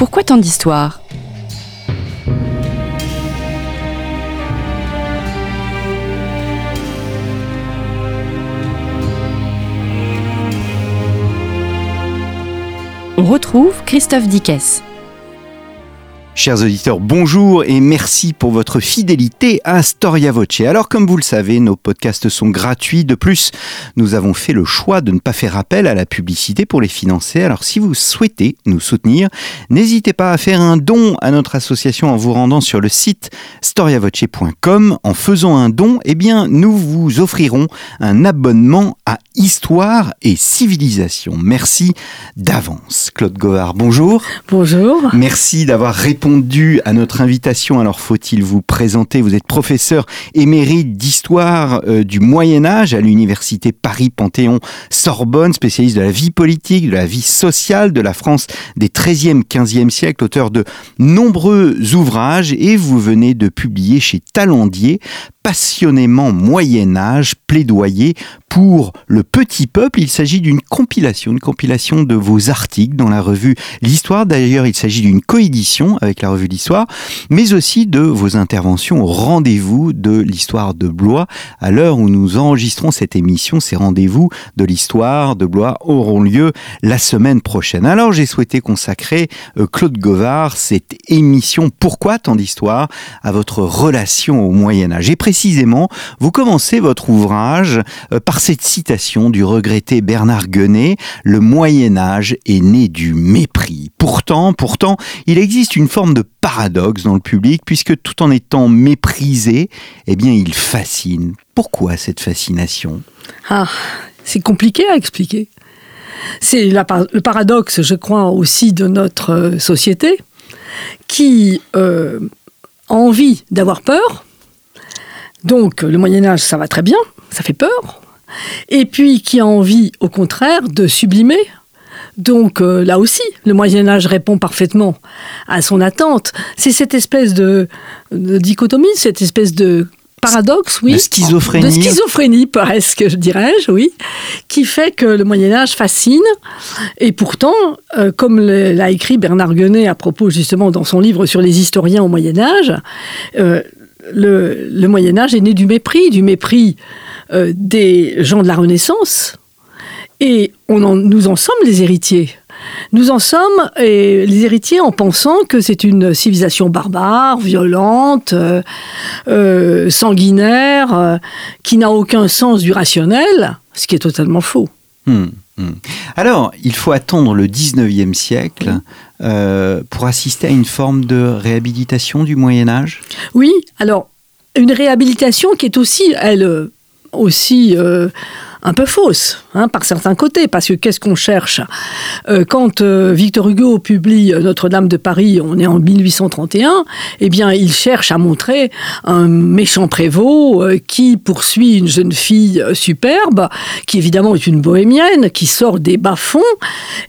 Pourquoi tant d'histoires? On retrouve Christophe Dickès. Chers auditeurs, bonjour et merci pour votre fidélité à Storia Voce. Alors comme vous le savez, nos podcasts sont gratuits. De plus, nous avons fait le choix de ne pas faire appel à la publicité pour les financer. Alors si vous souhaitez nous soutenir, n'hésitez pas à faire un don à notre association en vous rendant sur le site storiavoce.com. En faisant un don, eh bien, nous vous offrirons un abonnement à Histoire et Civilisation. Merci d'avance. Claude Goard, bonjour. Bonjour. Merci d'avoir répondu à notre invitation. Alors faut-il vous présenter? Vous êtes professeur émérite d'histoire euh, du Moyen Âge à l'université Paris-Panthéon Sorbonne, spécialiste de la vie politique, de la vie sociale de la France des 13e, 15e siècles, auteur de nombreux ouvrages et vous venez de publier chez Talendier passionnément Moyen Âge, plaidoyer pour le petit peuple. Il s'agit d'une compilation, une compilation de vos articles dans la revue L'Histoire. D'ailleurs, il s'agit d'une coédition avec la revue L'Histoire, mais aussi de vos interventions au rendez-vous de l'histoire de Blois. À l'heure où nous enregistrons cette émission, ces rendez-vous de l'histoire de Blois auront lieu la semaine prochaine. Alors, j'ai souhaité consacrer, euh, Claude Govard, cette émission Pourquoi tant d'histoire à votre relation au Moyen Âge. Et précisément, vous commencez votre ouvrage euh, par cette citation du regretté Bernard Guenet, le Moyen Âge est né du mépris. Pourtant, pourtant, il existe une forme de paradoxe dans le public puisque tout en étant méprisé, eh bien, il fascine. Pourquoi cette fascination? Ah, c'est compliqué à expliquer. C'est le paradoxe, je crois, aussi de notre euh, société qui euh, a envie d'avoir peur, donc le Moyen Âge, ça va très bien, ça fait peur. Et puis qui a envie, au contraire, de sublimer. Donc euh, là aussi, le Moyen Âge répond parfaitement à son attente. C'est cette espèce de, dichotomie, cette espèce de paradoxe, oui. De schizophrénie. De schizophrénie, presque, je dirais-je, oui. Qui fait que le Moyen-Âge fascine. Et pourtant, euh, comme l'a écrit Bernard Guenet à propos, justement, dans son livre sur les historiens au Moyen-Âge, euh, le, Moyen Âge est né du mépris, du mépris euh, des gens de la Renaissance, et on nous en sommes les héritiers. Nous en sommes les héritiers en pensant que c'est une civilisation barbare, violente, euh, euh, sanguinaire, qui n'a aucun sens du rationnel, ce qui est totalement faux. Hmm, hmm. Alors, il faut attendre le 19e siècle pour assister à une forme de réhabilitation du Moyen Âge? Oui, alors une réhabilitation qui est aussi, elle, aussi euh, un peu fausse, hein, par certains côtés, parce que qu'est-ce qu'on cherche? Euh, Quand euh, Victor Hugo publie Notre-Dame de Paris, on est en 1831, eh bien, il cherche à montrer un méchant prévôt euh, qui poursuit une jeune fille superbe, qui évidemment est une bohémienne, qui sort des bas-fonds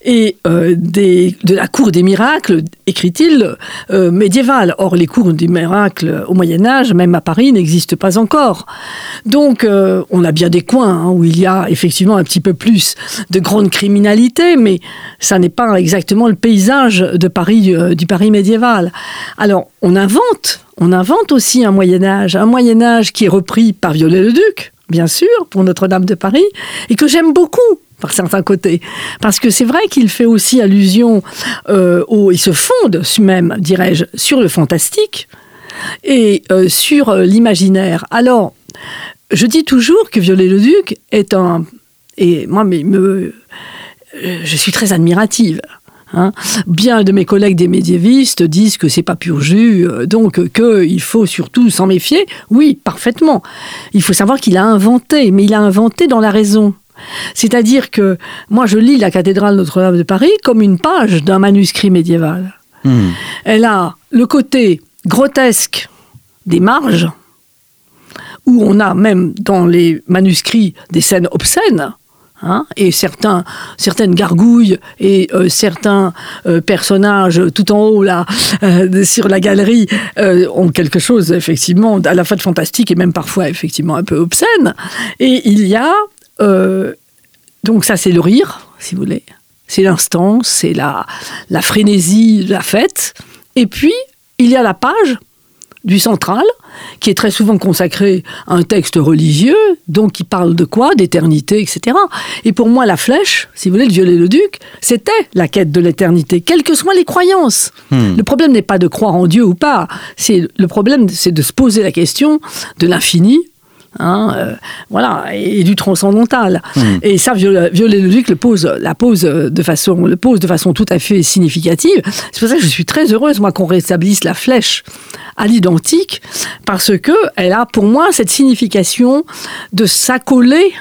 et des, de la cour des miracles, écrit-il, médiévale. Or, les cours des miracles au Moyen-Âge, même à Paris, n'existent pas encore. Donc, on a bien des coins hein, où il y a effectivement un petit peu plus de grande criminalité, mais ça n'est pas exactement le paysage de Paris, euh, du Paris médiéval. Alors, on invente, on invente aussi un Moyen Âge, un Moyen Âge qui est repris par Viollet-le-Duc, bien sûr, pour Notre-Dame de Paris, et que j'aime beaucoup par certains côtés. Parce que c'est vrai qu'il fait aussi allusion euh, au... Il se fonde même, dirais-je, sur le fantastique et euh, sur l'imaginaire. Alors, je dis toujours que Viollet-le-Duc est un... Et moi, mais me, je suis très admirative. Hein. Bien de mes collègues des médiévistes disent que c'est pas pur jus, euh, donc qu'il faut surtout s'en méfier. Oui, parfaitement. Il faut savoir qu'il a inventé, mais il a inventé dans la raison. C'est-à-dire que moi, je lis la cathédrale Notre-Dame de Paris comme une page d'un manuscrit médiéval. Hmm. Elle a le côté grotesque des marges, où on a même dans les manuscrits des scènes obscènes, Hein, et certains, certaines gargouilles et euh, certains euh, personnages tout en haut là euh, sur la galerie ont quelque chose effectivement à la fois de fantastique et même parfois effectivement un peu obscène. Et il y a donc ça c'est le rire si vous voulez, c'est l'instant, c'est la, la frénésie la fête. Et puis, il y a la page du central, qui est très souvent consacré à un texte religieux, donc qui parle de quoi D'éternité, etc. Et pour moi, la flèche, si vous voulez, le violet-le-duc, c'était la quête de l'éternité, quelles que soient les croyances. Hmm. Le problème n'est pas de croire en Dieu ou pas, c'est le problème, c'est de se poser la question de l'infini. Hein, euh, voilà, et, du transcendantal. Hmm. Et ça, Viol- Viollet-le-Duc le pose, la pose de façon, le pose de façon tout à fait significative. C'est pour ça que je suis très heureuse, moi, qu'on rétablisse la flèche à l'identique, parce que elle a, pour moi, cette signification de s'accoler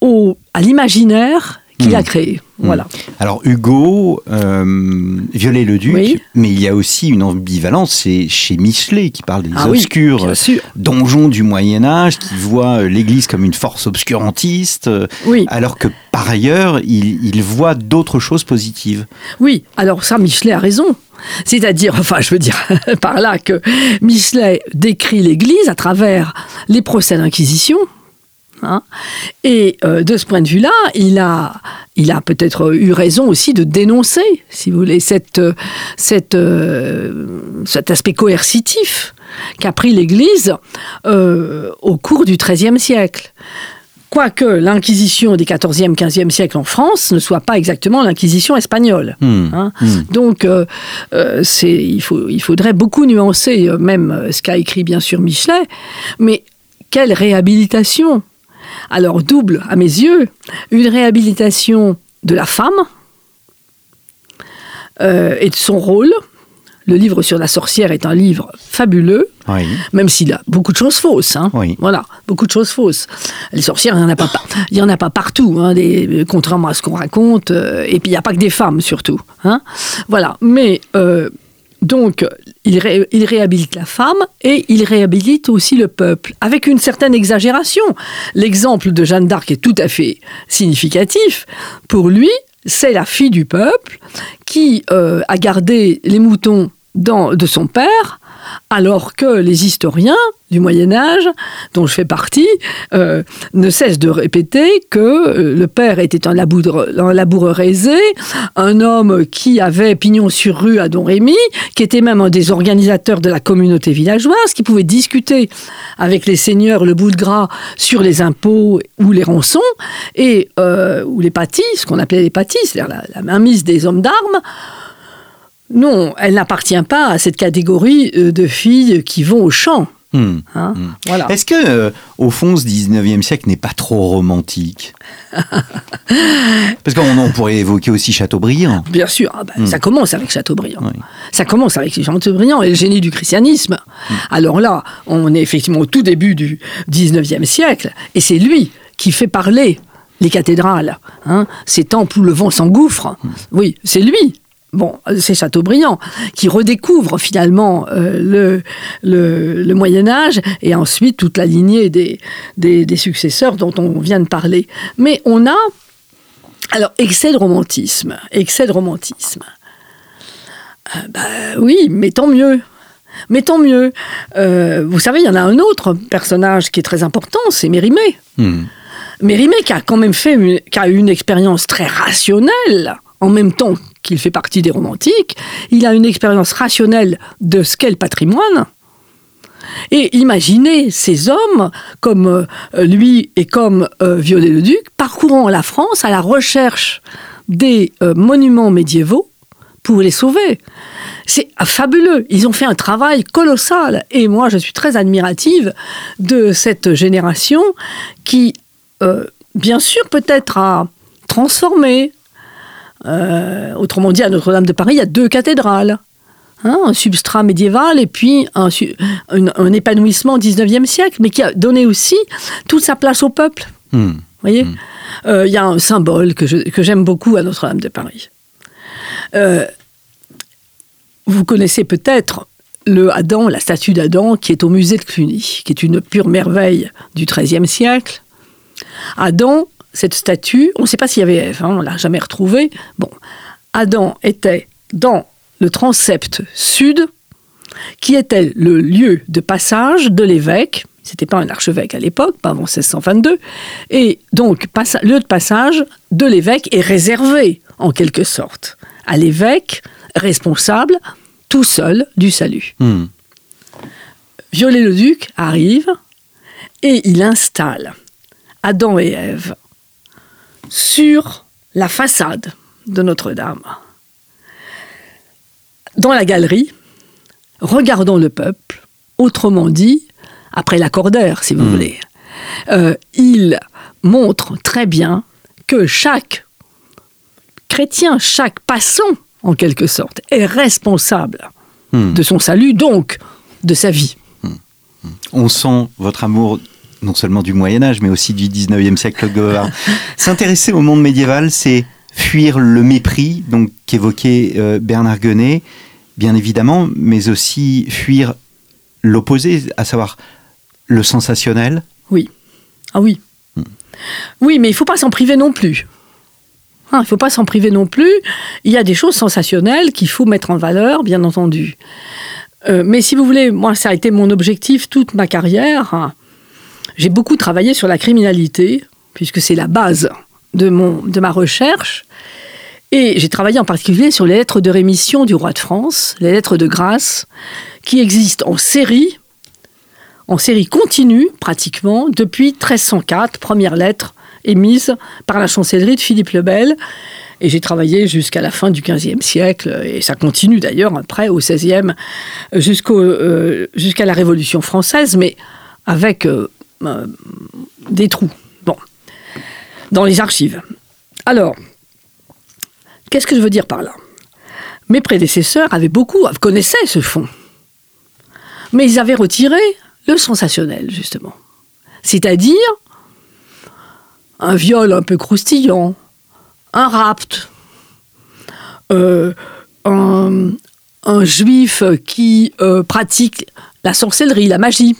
au, à l'imaginaire qu'il a créé. Voilà. Alors Hugo, euh, Viollet-le-Duc, Oui. mais il y a aussi une ambivalence, c'est chez Michelet qui parle des Ah obscurs donjons du Moyen Âge, qui voit euh, l'Église comme une force obscurantiste, euh, Oui. alors que par ailleurs, il, il voit d'autres choses positives. Oui, alors ça, Michelet a raison. C'est-à-dire, enfin, je veux dire par là que Michelet décrit l'Église à travers les procès d'Inquisition. Hein. et euh, de ce point de vue-là, il a, il a peut-être eu raison aussi de dénoncer, si vous voulez, cette, cette, euh, cet aspect coercitif qu'a pris l'Église euh, au cours du XIIIe siècle. Quoique l'Inquisition des XIVe, XVe siècles en France ne soit pas exactement l'Inquisition espagnole. Hmm. Hein. Hmm. Donc, euh, il, faut, il faudrait beaucoup nuancer, même ce qu'a écrit bien sûr Michelet. Mais quelle réhabilitation Alors, double à mes yeux, une réhabilitation de la femme euh, et de son rôle. Le livre sur la sorcière est un livre fabuleux, Oui. même s'il a beaucoup de choses fausses. hein. Oui. Voilà, beaucoup de choses fausses. Les sorcières, il n'y en a pas, il y en a pas partout, hein, des- contrairement à ce qu'on raconte. euh, et puis, il n'y a pas que des femmes, surtout. hein. Voilà. Mais, euh, donc, il, ré- il réhabilite la femme et il réhabilite aussi le peuple, avec une certaine exagération. L'exemple de Jeanne d'Arc est tout à fait significatif. Pour lui, c'est la fille du peuple qui euh, a gardé les moutons de son père, alors que les historiens du Moyen Âge, dont je fais partie, euh, ne cessent de répéter que euh, le père était un laboureur, aisé, un homme qui avait pignon sur rue à Don Rémy, qui était même un des organisateurs de la communauté villageoise, qui pouvait discuter avec les seigneurs le bout de gras sur les impôts ou les rançons, et, euh, ou les pâtis, ce qu'on appelait les pâtis, c'est-à-dire la mainmise des hommes d'armes. Non, elle n'appartient pas à cette catégorie euh, de filles qui vont au champ. Hmm. hein. Hmm. Voilà. Est-ce que, euh, au fond, ce 19e siècle n'est pas trop romantique Parce qu'on on pourrait évoquer aussi Chateaubriand. Bien sûr, ah ben, ça commence avec Chateaubriand. Oui. Ça commence avec Chateaubriand et le génie du christianisme. Alors là, on est effectivement au tout début du 19e siècle et c'est lui qui fait parler les cathédrales, hein, ces temples où le vent s'engouffre. Oui, c'est lui. Bon, c'est Chateaubriand qui redécouvre finalement euh, le, le, le Moyen Âge et ensuite toute la lignée des, des, des successeurs dont on vient de parler. Mais on a alors, excès de romantisme, excès de romantisme. Euh, bah oui, mais tant mieux. Mais tant mieux. Euh, vous savez, il y en a un autre personnage qui est très important, c'est Mérimée. Hmm. Mérimée qui a quand même fait une, qui a eu une expérience très rationnelle, en même temps qu'il fait partie des romantiques. Il a une expérience rationnelle de ce qu'est le patrimoine. Et imaginez ces hommes, comme euh, lui et comme euh, Viollet-le-Duc, parcourant la France à la recherche des euh, monuments médiévaux pour les sauver. C'est fabuleux. Ils ont fait un travail colossal. Et moi, je suis très admirative de cette génération qui, bien sûr, peut-être a transformé. Euh, autrement dit, à Notre-Dame de Paris, il y a deux cathédrales. Hein, un substrat médiéval et puis un, su- un- un épanouissement au 19e siècle, mais qui a donné aussi toute sa place au peuple. Hmm. Vous voyez Euh, Il y a un symbole que j'aime beaucoup à Notre-Dame de Paris. Euh, vous connaissez peut-être le Adam, la statue d'Adam qui est au musée de Cluny, qui est une pure merveille du XIIIe siècle. Adam, cette statue, on ne sait pas s'il y avait Ève, hein, on l'a jamais retrouvée. Bon, Adam était dans le transept sud, qui était le lieu de passage de l'évêque. C'était pas un archevêque à l'époque, pas avant 1622. Et donc, lieu de passage de l'évêque est réservé en quelque sorte, à l'évêque responsable tout seul du salut. Hmm. Viollet-le-Duc arrive et il installe Adam et Ève sur la façade de Notre-Dame, dans la galerie, regardant le peuple, autrement dit, après l'accordaire, si vous Hmm. voulez. Euh, il montre très bien que chaque chrétien, chaque passant, en quelque sorte, est responsable Hmm. de son salut, donc de sa vie. On sent votre amour non seulement du Moyen Âge, mais aussi du 19e siècle. S'intéresser au monde médiéval, c'est fuir le mépris, donc qu'évoquait euh, Bernard Guenet, bien évidemment, mais aussi fuir l'opposé, à savoir le sensationnel. Oui. Ah oui. Oui, mais il faut pas s'en priver non plus. Hein, il faut pas s'en priver non plus. Il y a des choses sensationnelles qu'il faut mettre en valeur, bien entendu. Euh, mais si vous voulez, moi, ça a été mon objectif toute ma carrière. J'ai beaucoup travaillé sur la criminalité, puisque c'est la base de, mon, de ma recherche. Et j'ai travaillé en particulier sur les lettres de rémission du roi de France, les lettres de grâce, qui existent en série en série continue, pratiquement, depuis 1304, première lettre émise par la chancellerie de Philippe le Bel. Et j'ai travaillé jusqu'à la fin du XVe siècle, et ça continue d'ailleurs après, au XVIe, euh, jusqu'à la Révolution française, mais avec euh, euh, des trous. Bon, dans les archives. Alors, qu'est-ce que je veux dire par là? Mes prédécesseurs avaient beaucoup, connaissaient ce fond. Mais ils avaient retiré le sensationnel, justement. C'est-à-dire un viol un peu croustillant, un rapt, euh, un, juif qui euh, pratique la sorcellerie, la magie.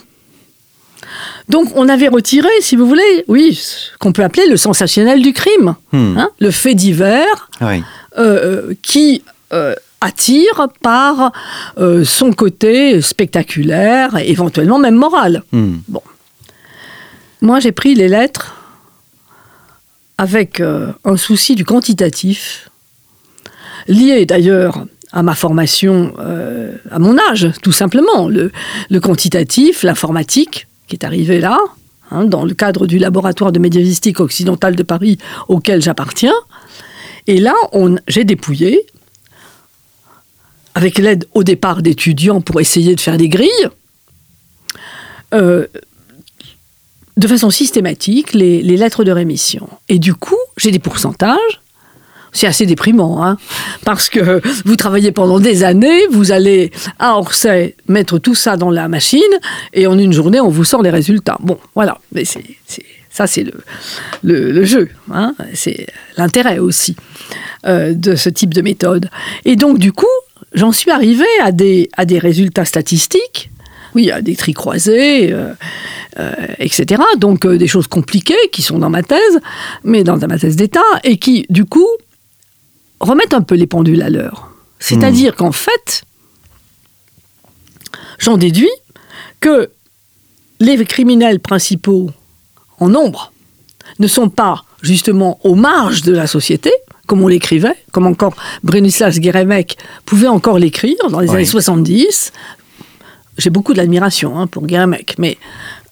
Donc on avait retiré, si vous voulez, oui, ce qu'on peut appeler le sensationnel du crime, Hmm. hein, le fait divers Oui. euh, qui euh, attire par euh, son côté spectaculaire, et éventuellement même moral. Hmm. Moi, j'ai pris les lettres avec euh, un souci du quantitatif, lié d'ailleurs à ma formation, euh, à mon âge, tout simplement. Le, le quantitatif, l'informatique, qui est arrivé là, hein, dans le cadre du laboratoire de médiévistique occidentale de Paris auquel j'appartiens. Et là, j'ai dépouillé, avec l'aide au départ d'étudiants pour essayer de faire des grilles, euh, de façon systématique les lettres de rémission. Et du coup, j'ai des pourcentages. C'est assez déprimant, hein, parce que vous travaillez pendant des années, vous allez à Orsay mettre tout ça dans la machine, et en une journée, on vous sort les résultats. Bon, voilà, mais c'est, ça c'est le, jeu, hein, c'est l'intérêt aussi euh, de ce type de méthode. Et donc, du coup, j'en suis arrivé à des, à des résultats statistiques, oui, à des tri croisés, euh, euh, etc. Donc des choses compliquées qui sont dans ma thèse, mais dans ma thèse d'État, et qui, du coup, remettent un peu les pendules à l'heure. C'est-à-dire qu'en fait, j'en déduis que les criminels principaux en nombre ne sont pas justement aux marges de la société, comme on l'écrivait, comme encore Brunislas Guérémec pouvait encore l'écrire dans les Oui. années 70. J'ai beaucoup d'admiration hein, pour Guérémec, mais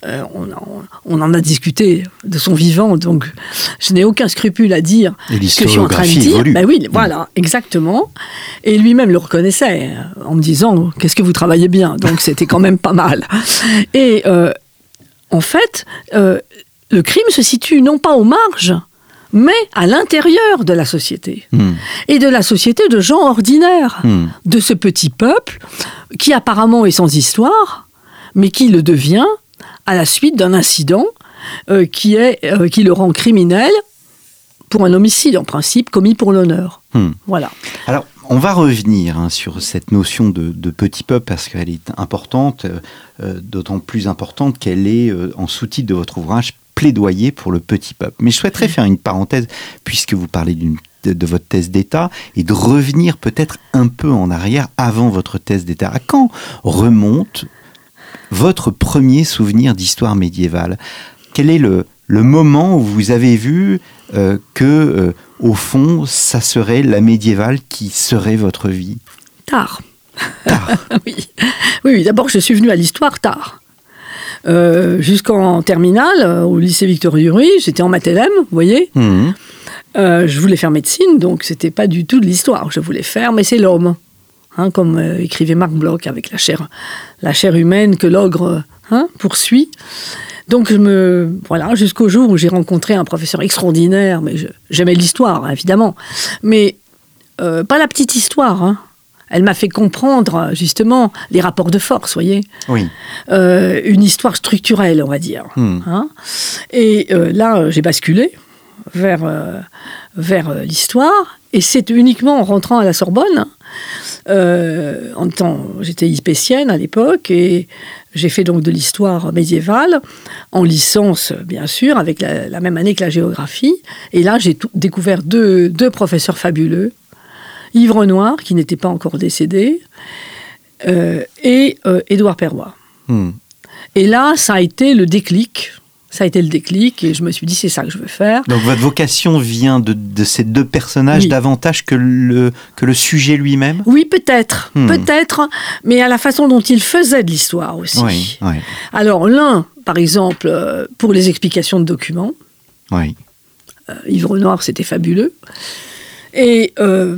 euh, on, en- on en a discuté de son vivant, donc je n'ai aucun scrupule à dire ce que je suis en train de dire. Ben oui, voilà, exactement. Et lui-même le reconnaissait en me disant qu'est-ce que vous travaillez bien? Donc c'était quand même pas mal. Et euh, en fait, euh, le crime se situe non pas aux marges, mais à l'intérieur de la société. Hmm. Et de la société de gens ordinaires, Hmm. de ce petit peuple qui apparemment est sans histoire, mais qui le devient à la suite d'un incident euh, qui, est, euh, qui le rend criminel pour un homicide en principe commis pour l'honneur. Hmm. Voilà. Alors, on va revenir hein, sur cette notion de, de petit peuple parce qu'elle est importante, euh, d'autant plus importante qu'elle est en sous-titre de votre ouvrage plaidoyer pour le petit peuple. Mais je souhaiterais faire une parenthèse puisque vous parlez d'une de votre thèse d'État et de revenir peut-être un peu en arrière avant votre thèse d'État. À quand remonte votre premier souvenir d'histoire médiévale Quel est le, le moment où vous avez vu euh, que, euh, au fond, ça serait la médiévale qui serait votre vie? Tard. Tard. oui, oui, oui. d'abord, je suis venue à l'histoire tard. Euh, Jusqu'en terminale, euh, au lycée Victor Duruy, j'étais en maths LM, vous voyez. Euh, je voulais faire médecine, donc c'était pas du tout de l'histoire. Je voulais faire, mais c'est l'homme. Hein, comme euh, écrivait Marc Bloch avec la chair, la chair humaine que l'ogre hein, poursuit. Donc je me voilà jusqu'au jour où j'ai rencontré un professeur extraordinaire, mais j'aimais l'histoire hein, évidemment, mais euh, pas la petite histoire. hein. Elle m'a fait comprendre justement les rapports de force, voyez, Oui. Euh, une histoire structurelle, on va dire. Hmm. Hein. Et euh, là, euh, j'ai basculé vers, euh, vers euh, l'histoire. Et c'est uniquement en rentrant à la Sorbonne. euh, en temps, j'étais hypécienne à l'époque et j'ai fait donc de l'histoire médiévale en licence, bien sûr, avec la, la même année que la géographie. Et là, j'ai découvert deux, deux professeurs fabuleux. Yves Renoir, qui n'était pas encore décédé, euh, et euh, Édouard Perrois. Hmm. Et là, ça a été le déclic. Ça a été le déclic et je me suis dit, c'est ça que je veux faire. Donc votre vocation vient de, de ces deux personnages Oui. davantage que le, que le sujet lui-même? Oui, peut-être, Hmm. peut-être, mais à la façon dont il faisait de l'histoire aussi. Oui, oui, Alors, l'un, par exemple, euh, pour les explications de documents, oui. euh, Yves Renoir, c'était fabuleux. Et euh,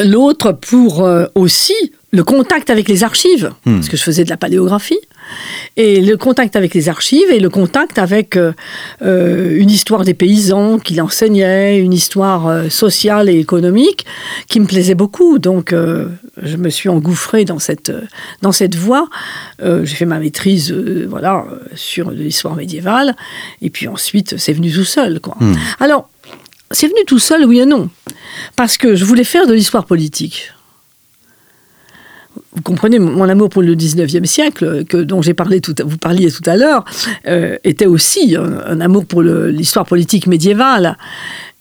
l'autre pour euh, aussi le contact avec les archives, Hmm. parce que je faisais de la paléographie, et le contact avec les archives et le contact avec euh, euh, une histoire des paysans qu'il enseignait, une histoire euh, sociale et économique qui me plaisait beaucoup. Donc euh, je me suis engouffrée dans cette, dans cette voie. J'ai fait ma maîtrise voilà, sur l'histoire médiévale, et puis ensuite c'est venu tout seul. Quoi. Hmm. Alors, c'est venu tout seul, oui et non. Parce que je voulais faire de l'histoire politique. Vous comprenez, mon amour pour le 19e siècle, que, dont j'ai parlé tout à- vous parliez tout à l'heure, euh, était aussi un, un amour pour l'histoire politique médiévale.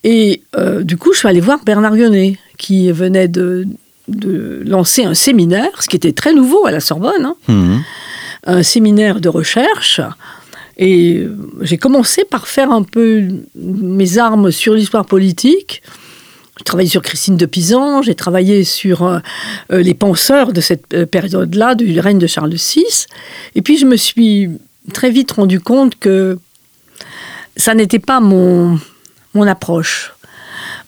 Et euh, du coup, je suis allée voir Bernard Guenet, qui venait de, de lancer un séminaire, ce qui était très nouveau à la Sorbonne, hein, Hmm. un séminaire de recherche. Et euh, j'ai commencé par faire un peu mes armes sur l'histoire politique. J'ai travaillé sur Christine de Pisan, j'ai travaillé sur euh, euh, les penseurs de cette euh, période-là, du règne de Charles VI. Et puis je me suis très vite rendu compte que ça n'était pas mon, mon approche.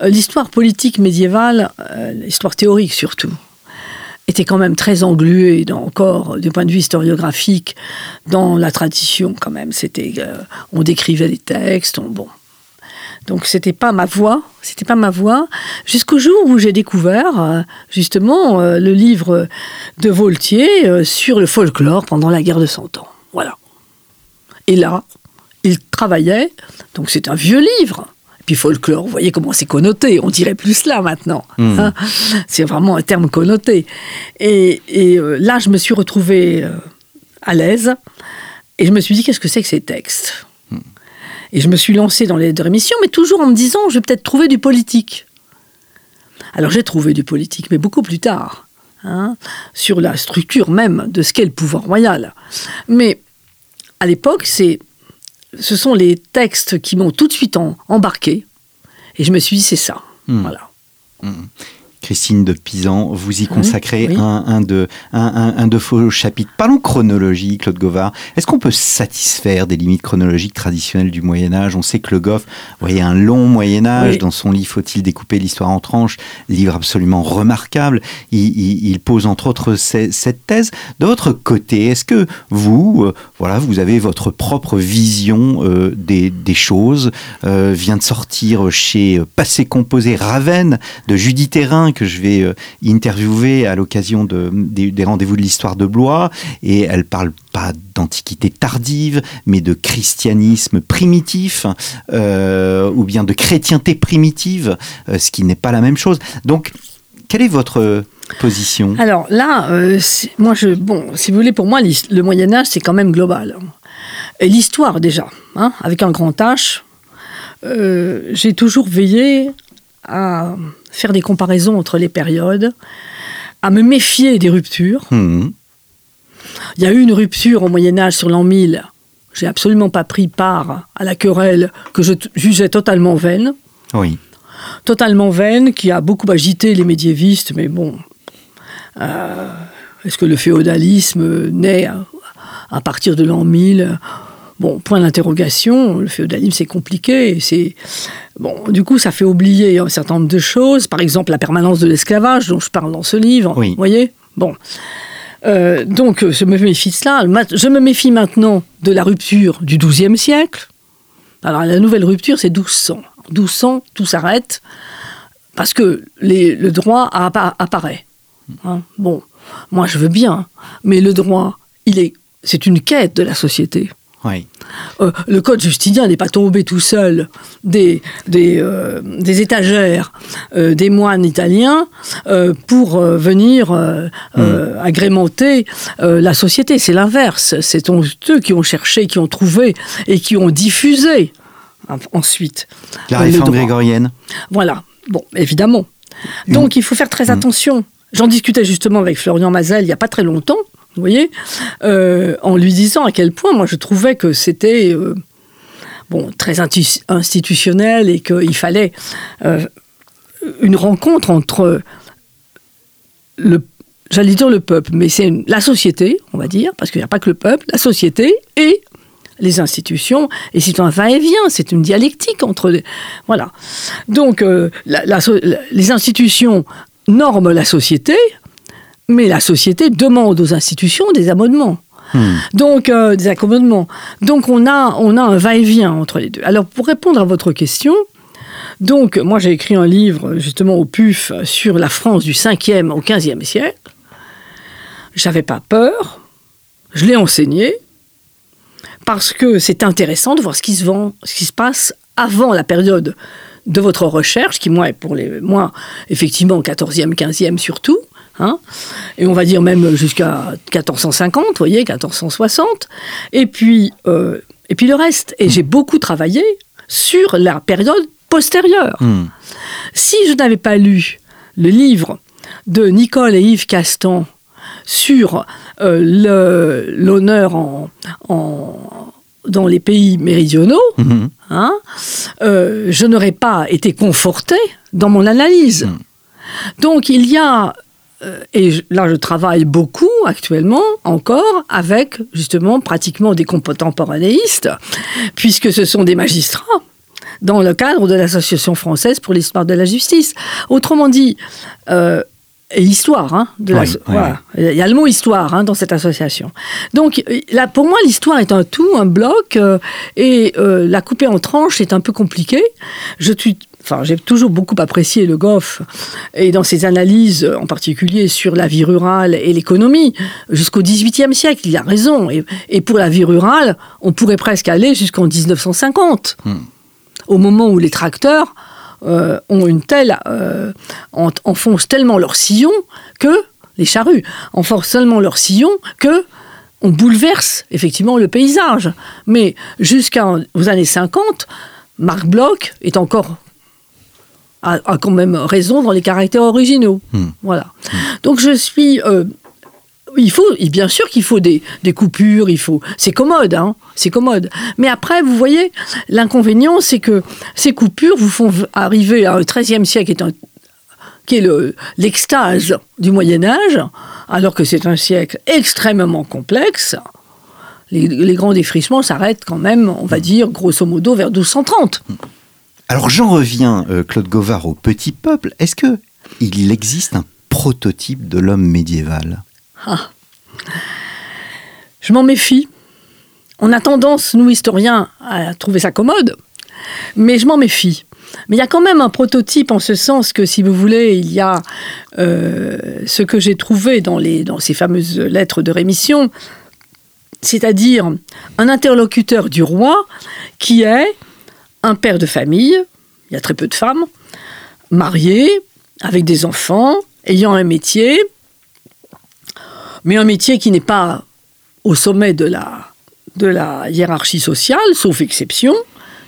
L'histoire politique médiévale, l'histoire théorique surtout, était quand même très engluée dans, encore du point de vue historiographique dans la tradition quand même. C'était, on décrivait les textes, on, bon. Donc c'était pas ma voix, c'était pas ma voix, jusqu'au jour où j'ai découvert euh, justement euh, le livre de Voltier euh, sur le folklore pendant la guerre de Cent Ans. Voilà. Et là, il travaillait, donc c'est un vieux livre. Et puis folklore, vous voyez comment c'est connoté, on dirait plus cela maintenant. Mhm. hein. c'est vraiment un terme connoté. Et, et, euh, là, je me suis retrouvée à l'aise et je me suis dit, qu'est-ce que c'est que ces textes? Et je me suis lancée dans les deux émissions, mais toujours en me disant, je vais peut-être trouver du politique. Alors j'ai trouvé du politique, mais beaucoup plus tard, hein, sur la structure même de ce qu'est le pouvoir royal. Mais à l'époque, c'est, ce sont les textes qui m'ont tout de suite en- embarqué, et je me suis dit, c'est ça. Hmm. Voilà. Christine de Pisan, vous y consacrez oui. un, un de, un, un- un de vos chapitres. Parlons chronologie, Claude Govard. Est-ce qu'on peut satisfaire des limites chronologiques traditionnelles du Moyen Âge? On sait que Le Goff voyait un long Moyen Âge Oui. dans son livre Faut-il découper l'histoire en tranches? Livre absolument remarquable. Il, il- il pose entre autres cette thèse. De votre côté, est-ce que vous, euh, voilà, vous avez votre propre vision euh, des, choses Euh, Vient de sortir chez euh, Passé Composé Ravenne de Judith Hérin que je vais euh, interviewer à l'occasion de, des, rendez-vous de l'histoire de Blois. Et elle parle pas d'antiquité tardive, mais de christianisme primitif, ou bien de chrétienté primitive, ce qui n'est pas la même chose. Donc, quelle est votre position Alors là, euh, moi, je, bon, si vous voulez, pour moi, le Moyen Âge, c'est quand même global. Et l'histoire déjà, hein, avec un grand H, euh, j'ai toujours veillé à faire des comparaisons entre les périodes, à me méfier des ruptures. Hmm, Il y a eu une rupture au Moyen Âge sur l'an 1000 j'ai absolument pas pris part à la querelle que je jugeais totalement vaine, Oui. totalement vaine, qui a beaucoup agité les médiévistes, mais bon, est-ce que le féodalisme naît à, à partir de l'an 1000 Bon, point d'interrogation, le féodalisme c'est compliqué, c'est bon. Du coup, ça fait oublier un certain nombre de choses, par exemple la permanence de l'esclavage dont je parle dans ce livre. Oui. Vous voyez, bon. Euh, donc, je me méfie de cela. Je me méfie maintenant de la rupture du XIIe siècle. Alors, la nouvelle rupture, c'est 1200. 1200, tout s'arrête parce que les- le droit appa- apparaît. Hein, bon, moi, je veux bien, mais le droit, il est, c'est une quête de la société. Oui. Euh, le code justinien n'est pas tombé tout seul des, des, euh, des étagères euh, des moines italiens pour venir euh, agrémenter la société. C'est l'inverse. C'est eux qui ont cherché, qui ont trouvé et qui ont diffusé en- ensuite. La réforme grégorienne. Voilà, bon, évidemment. Donc il faut faire très attention. J'en discutais justement avec Florian Mazel il n'y a pas très longtemps, vous voyez, euh, en lui disant à quel point moi je trouvais que c'était euh, bon, très institutionnel et qu'il fallait euh, une rencontre entre le j'allais dire le peuple, mais c'est la société, on va dire, parce qu'il n'y a pas que le peuple, la société et les institutions, et c'est un va-et-vient, c'est une dialectique entre les... Voilà. Donc, les institutions norment la société, mais la société demande aux institutions des amendements. Hmm. Donc, euh, des accommodements. Donc, on a, on a un va-et-vient entre les deux. Alors, pour répondre à votre question, donc, moi, j'ai écrit un livre, justement, au PUF, sur la France du 5e au 15e siècle. J'avais pas peur. Je l'ai enseigné. Parce que c'est intéressant de voir ce qui se vend, ce qui se passe avant la période de votre recherche, qui, moi, est pour les, moi, effectivement, 14e, 15e surtout. Hein, et on va dire même jusqu'à 1450, vous voyez, 1460. Et puis, euh, et puis le reste. Et j'ai beaucoup travaillé sur la période postérieure. Hmm. Si je n'avais pas lu le livre de Nicole et Yves Castan sur euh, l'honneur en, en- dans les pays méridionaux, Mhm. hein, euh, je n'aurais pas été confortée dans mon analyse. Donc il y a, euh, et je- là je travaille beaucoup actuellement encore avec justement pratiquement des contemporanéistes, puisque ce sont des magistrats dans le cadre de l'Association française pour l'histoire de la justice. Autrement dit, euh, et l'histoire, hein, de la- Oui, oui, voilà. il y a le mot histoire hein, dans cette association. Donc euh, là, pour moi, l'histoire est un tout, un bloc, euh, et euh, la couper en tranches, c'est un peu compliqué. Je suis Enfin, j'ai toujours beaucoup apprécié Le Goff et dans ses analyses, en particulier sur la vie rurale et l'économie, jusqu'au XVIIIe siècle. Il a raison. Et, et pour la vie rurale, on pourrait presque aller jusqu'en 1950, au moment où les tracteurs euh, ont une telle euh, en- enfoncent tellement leur sillon que les charrues enfoncent tellement leur sillon que on bouleverse effectivement le paysage. Mais jusqu'aux années 50, Marc Bloch est encore a, a quand même raison dans les caractères originaux. Voilà. Donc je suis euh, il faut, bien sûr qu'il faut des, coupures, il faut, c'est commode, hein, c'est commode. Mais après, vous voyez, l'inconvénient, c'est que ces coupures vous font arriver à un XIIIe siècle qui est, l'extase du Moyen Âge, alors que c'est un siècle extrêmement complexe. Les, grands défrichements s'arrêtent quand même, on va dire, grosso modo, vers 1230. Alors j'en reviens, euh, Claude Govard, au petit peuple. Est-ce que il existe un prototype de l'homme médiéval? Je m'en méfie. On a tendance, nous historiens, à trouver ça commode, mais je m'en méfie. Mais il y a quand même un prototype en ce sens que, si vous voulez, il y a euh, ce que j'ai trouvé dans ces fameuses lettres de rémission, c'est-à-dire un interlocuteur du roi qui est un père de famille, il y a très peu de femmes, marié, avec des enfants, ayant un métier, mais un métier qui n'est pas au sommet de la, de la hiérarchie sociale, sauf exception.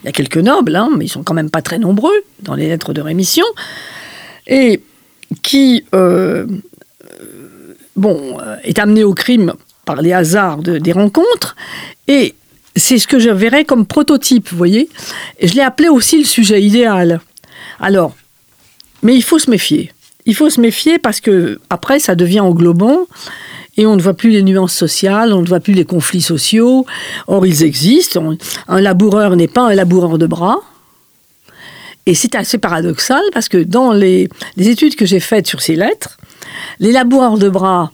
Il y a quelques nobles, hein, mais ils sont quand même pas très nombreux dans les lettres de rémission, et qui euh, bon, euh, est amené au crime par les hasards de- des rencontres, et c'est ce que je verrais comme prototype, vous voyez. Et je l'ai appelé aussi le sujet idéal. Alors, mais il faut se méfier. Il faut se méfier parce que après, ça devient englobant et on ne voit plus les nuances sociales, on ne voit plus les conflits sociaux. Or, ils existent. Un laboureur n'est pas un laboureur de bras. Et c'est assez paradoxal parce que dans les, les études que j'ai faites sur ces lettres, les laboureurs de bras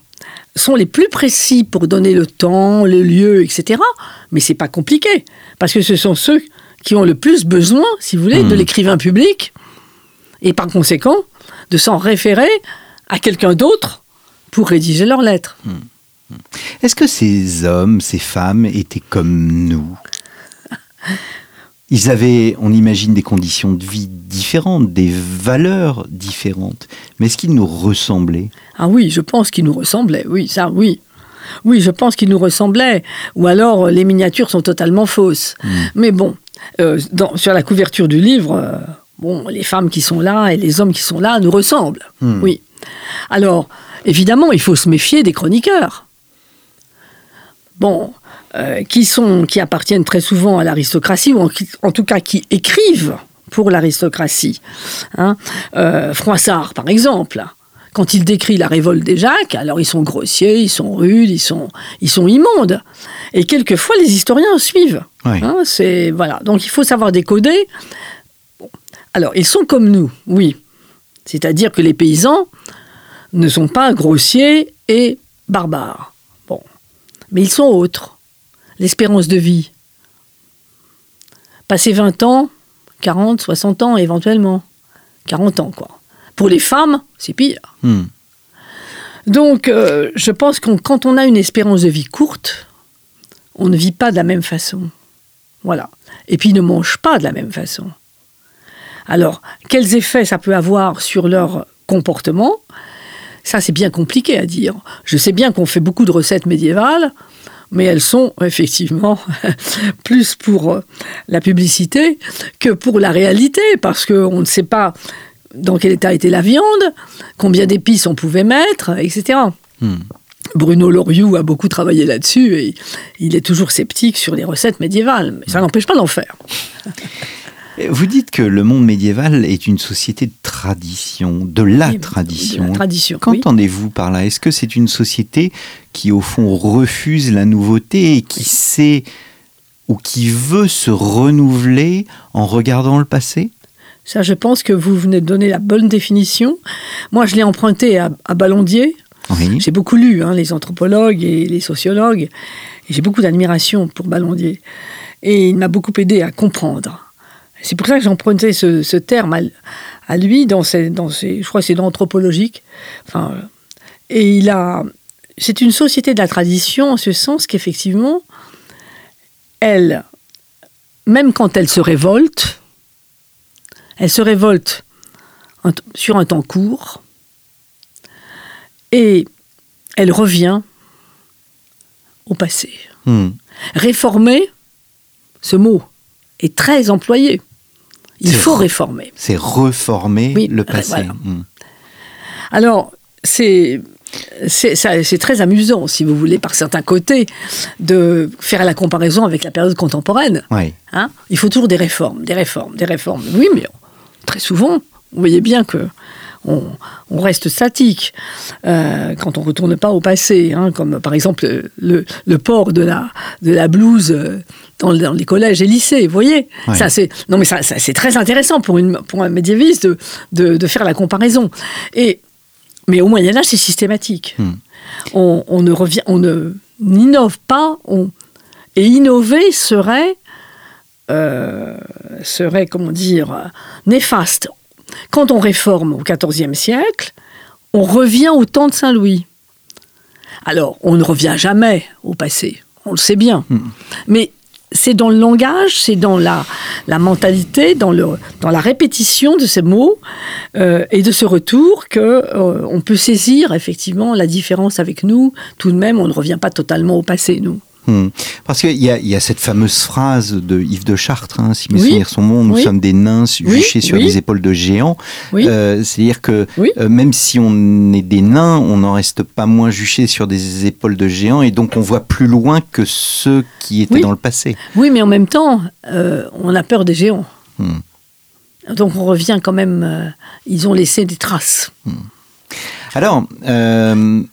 sont les plus précis pour donner le temps, le lieu, etc. Mais c'est pas compliqué parce que ce sont ceux qui ont le plus besoin, si vous voulez, de Hmm. l'écrivain public et par conséquent de s'en référer à quelqu'un d'autre pour rédiger leurs lettres. Est-ce que ces hommes, ces femmes étaient comme nous? Ils avaient, on imagine, des conditions de vie différentes, des valeurs différentes. Mais est-ce qu'ils nous ressemblaient? Ah oui, je pense qu'ils nous ressemblaient. Oui, ça, oui. Oui, je pense qu'ils nous ressemblaient. Ou alors, les miniatures sont totalement fausses. Mais bon, euh, dans- sur la couverture du livre, euh, bon, les femmes qui sont là et les hommes qui sont là nous ressemblent. Oui. Alors, évidemment, il faut se méfier des chroniqueurs. Bon, euh, qui sont, qui appartiennent très souvent à l'aristocratie, ou en, tout cas qui écrivent pour l'aristocratie. Hein. Euh, Froissart, par exemple, quand il décrit la révolte des Jacques, alors ils sont grossiers, ils sont rudes, ils sont, ils sont immondes. Et quelquefois, les historiens suivent. Oui. Hein, c'est voilà. Donc il faut savoir décoder. Bon. Alors ils sont comme nous, oui. C'est-à-dire que les paysans ne sont pas grossiers et barbares. Bon, mais ils sont autres. L'espérance de vie. Passer 20 ans, 40, 60 ans éventuellement. 40 ans, quoi. Pour les femmes, c'est pire. Hmm. Donc, euh, je pense que quand on a une espérance de vie courte, on ne vit pas de la même façon. Voilà. Et puis, ils ne mangent pas de la même façon. Alors, quels effets ça peut avoir sur leur comportement Ça, c'est bien compliqué à dire. Je sais bien qu'on fait beaucoup de recettes médiévales, mais elles sont effectivement plus pour euh, la publicité que pour la réalité, parce qu'on ne sait pas dans quel état était la viande, combien d'épices on pouvait mettre, etc. Hmm. Bruno Loriou a beaucoup travaillé là-dessus et il est toujours sceptique sur les recettes médiévales, mais ça n'empêche pas d'en faire. Vous dites que le monde médiéval est une société de tradition, de la Oui, tradition. de la tradition, oui. Qu'entendez-vous par là? Est-ce que c'est une société qui, au fond, refuse la nouveauté et qui sait ou qui veut se renouveler en regardant le passé? Ça, je pense que vous venez de donner la bonne définition. Moi, je l'ai emprunté à, à Ballondier. Oui. J'ai beaucoup lu hein, les anthropologues et les sociologues, et j'ai beaucoup d'admiration pour Ballondier. Et il m'a beaucoup aidé à comprendre. C'est pour ça que j'ai emprunté ce, ce terme à, à lui dans ses, dans ses, je crois que c'est dans anthropologique. Enfin, et il a, c'est une société de la tradition en ce sens qu'effectivement, elle, même quand elle se révolte, elle se révolte sur un temps court et elle revient au passé. Hmm. Réformer, ce mot est très employé. Il faut réformer. C'est reformer Oui, le euh, passé. voilà. Hmm. Alors, c'est très amusant, si vous voulez, par certains côtés, de faire la comparaison avec la période contemporaine. Ouais. Hein Il faut toujours des réformes, des réformes, des réformes. Oui, mais très souvent, vous voyez bien que on, on reste statique euh, quand on ne retourne pas au passé, hein, comme par exemple le, le port de la, de la blouse euh, dans, dans les collèges et lycées. Vous voyez ça, c'est, Non, mais ça, ça, c'est très intéressant pour, une, pour un médiéviste de, de, de faire la comparaison. Et, mais au Moyen-Âge, c'est systématique. Hmm. On, on ne revient, on ne n'innove pas. On, et innover serait euh, serait, comment dire, néfaste. Quand on réforme au XIVe siècle, on revient au temps de Saint-Louis. Alors, on ne revient jamais au passé, on le sait bien. Mais c'est dans le langage, c'est dans la, la mentalité, dans, le, dans la répétition de ces mots euh, et de ce retour que euh, on peut saisir effectivement la différence avec nous. Tout de même, on ne revient pas totalement au passé, nous. Hmm. Parce qu'il y, a- il y a cette fameuse phrase de Yves de Chartres, hein, si mes Oui. souvenirs sont bons, nous Oui. sommes des nains Oui, juchés sur les épaules de géants. Euh, C'est-à-dire que euh, même si on est des nains, on n'en reste pas moins juchés sur des épaules de géants et donc on voit plus loin que ceux qui étaient dans le passé. Oui, mais en même temps, euh, on a peur des géants. Hmm. Donc on revient quand même. ils ont laissé des traces. Alors, euh,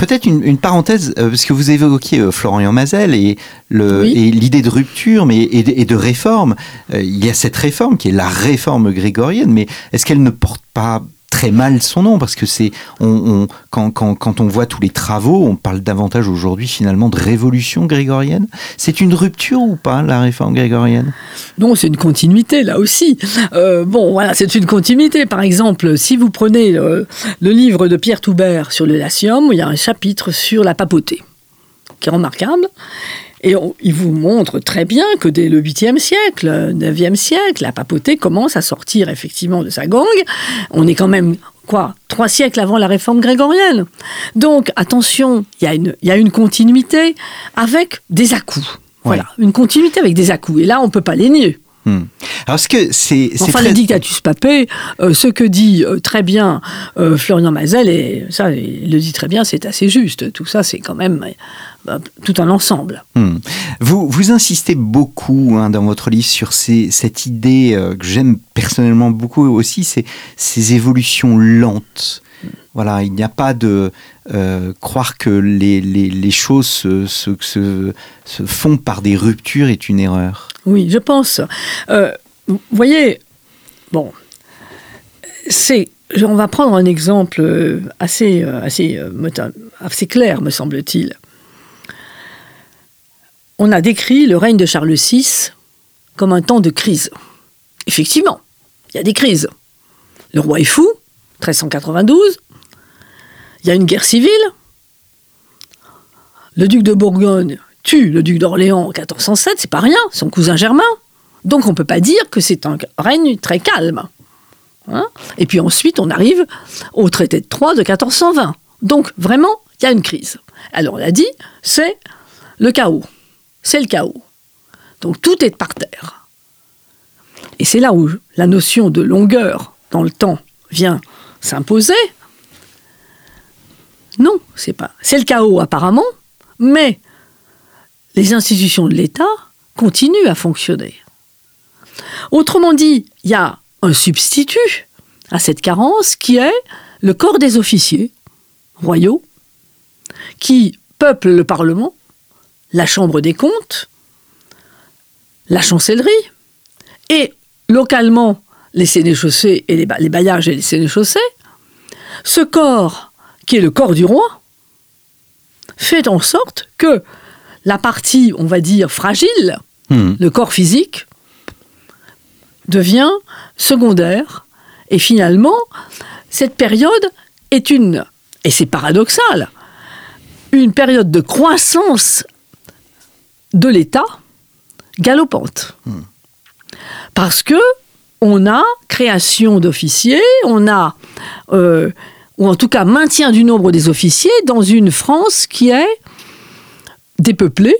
peut-être une, une parenthèse, euh, parce que vous évoquiez euh, Florian Mazel et Oui. l'idée de rupture mais, et, de, et de réforme. Euh, il y a cette réforme qui est la réforme grégorienne, mais est-ce qu'elle ne porte pas très mal son nom parce que c'est on, on- quand, on voit tous les travaux on parle davantage aujourd'hui finalement de révolution grégorienne c'est une rupture ou pas la réforme grégorienne? Non, c'est une continuité là aussi. Euh, bon, voilà, c'est une continuité. Par exemple, si vous prenez le, le livre de Pierre Toubert sur le Latium, il y a un chapitre sur la papauté, qui est remarquable. Et on- il vous montre très bien que dès le 8e siècle, 9e siècle, la papauté commence à sortir effectivement de sa gangue. On est quand même, quoi, trois siècles avant la réforme grégorienne. Donc, attention, il y, a une- il y a une continuité avec des à-coups. Voilà, une continuité avec des à-coups. Et là, on ne peut pas les nier. Hmm. alors est-ce que c'est Enfin, très- le dictatus papé, euh, ce que dit euh, très bien euh, Florian Mazel, et ça, il le dit très bien, c'est assez juste. Tout ça, c'est quand même tout un ensemble. Hmm. Vous, vous insistez beaucoup hein, dans votre livre sur ces- cette idée que j'aime personnellement beaucoup aussi, c'est ces évolutions lentes. Voilà, il n'y a pas de euh, croire que les, les, choses se, se, se, font par des ruptures est une erreur. Oui, je pense. Euh, vous voyez, bon, c'est. On va prendre un exemple euh, assez, assez, assez clair, me semble-t-il. On a décrit le règne de Charles VI comme un temps de crise. Effectivement, il y a des crises. Le roi est fou, 1392. Il y a une guerre civile. Le duc de Bourgogne tue le duc d'Orléans en 1407, c'est pas rien, son cousin germain. Donc on ne peut pas dire que c'est un règne très calme. Hein Et puis ensuite, on arrive au traité de Troyes de 1420. Donc vraiment, il y a une crise. Alors on l'a dit, c'est le chaos. C'est le chaos. Donc tout est par terre. Et c'est là où la notion de longueur dans le temps vient s'imposer. Non, c'est pas. C'est le chaos apparemment, mais les institutions de l'État continuent à fonctionner. Autrement dit, il y a un substitut à cette carence qui est le corps des officiers royaux qui peuplent le Parlement, la Chambre des comptes, la chancellerie et localement les sénéchaussées et les, les bailliages et les sénéchaussées. Ce corps, qui est le corps du roi, fait en sorte que la partie, on va dire, fragile, Hmm. le corps physique, devient secondaire. Et finalement, cette période est une, et c'est paradoxal, une période de croissance de l'État galopante. Parce que on a création d'officiers, on a, euh, ou en tout cas maintien du nombre des officiers dans une France qui est dépeuplée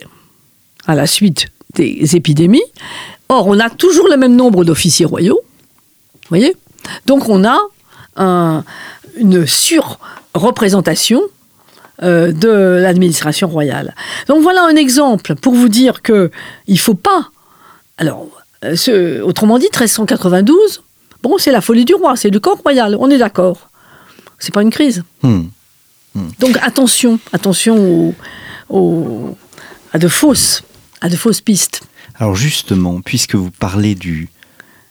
à la suite des épidémies. Or, on a toujours le même nombre d'officiers royaux, voyez? Donc, on a un- une surreprésentation euh, de l'administration royale. Donc, voilà un exemple pour vous dire que il faut pas. Alors, ce- autrement dit, 1392, bon, c'est la folie du roi, c'est le corps royal, on est d'accord. C'est pas une crise. Hmm. Donc attention, attention à de fausses, à de fausses pistes. Alors justement, puisque vous parlez du,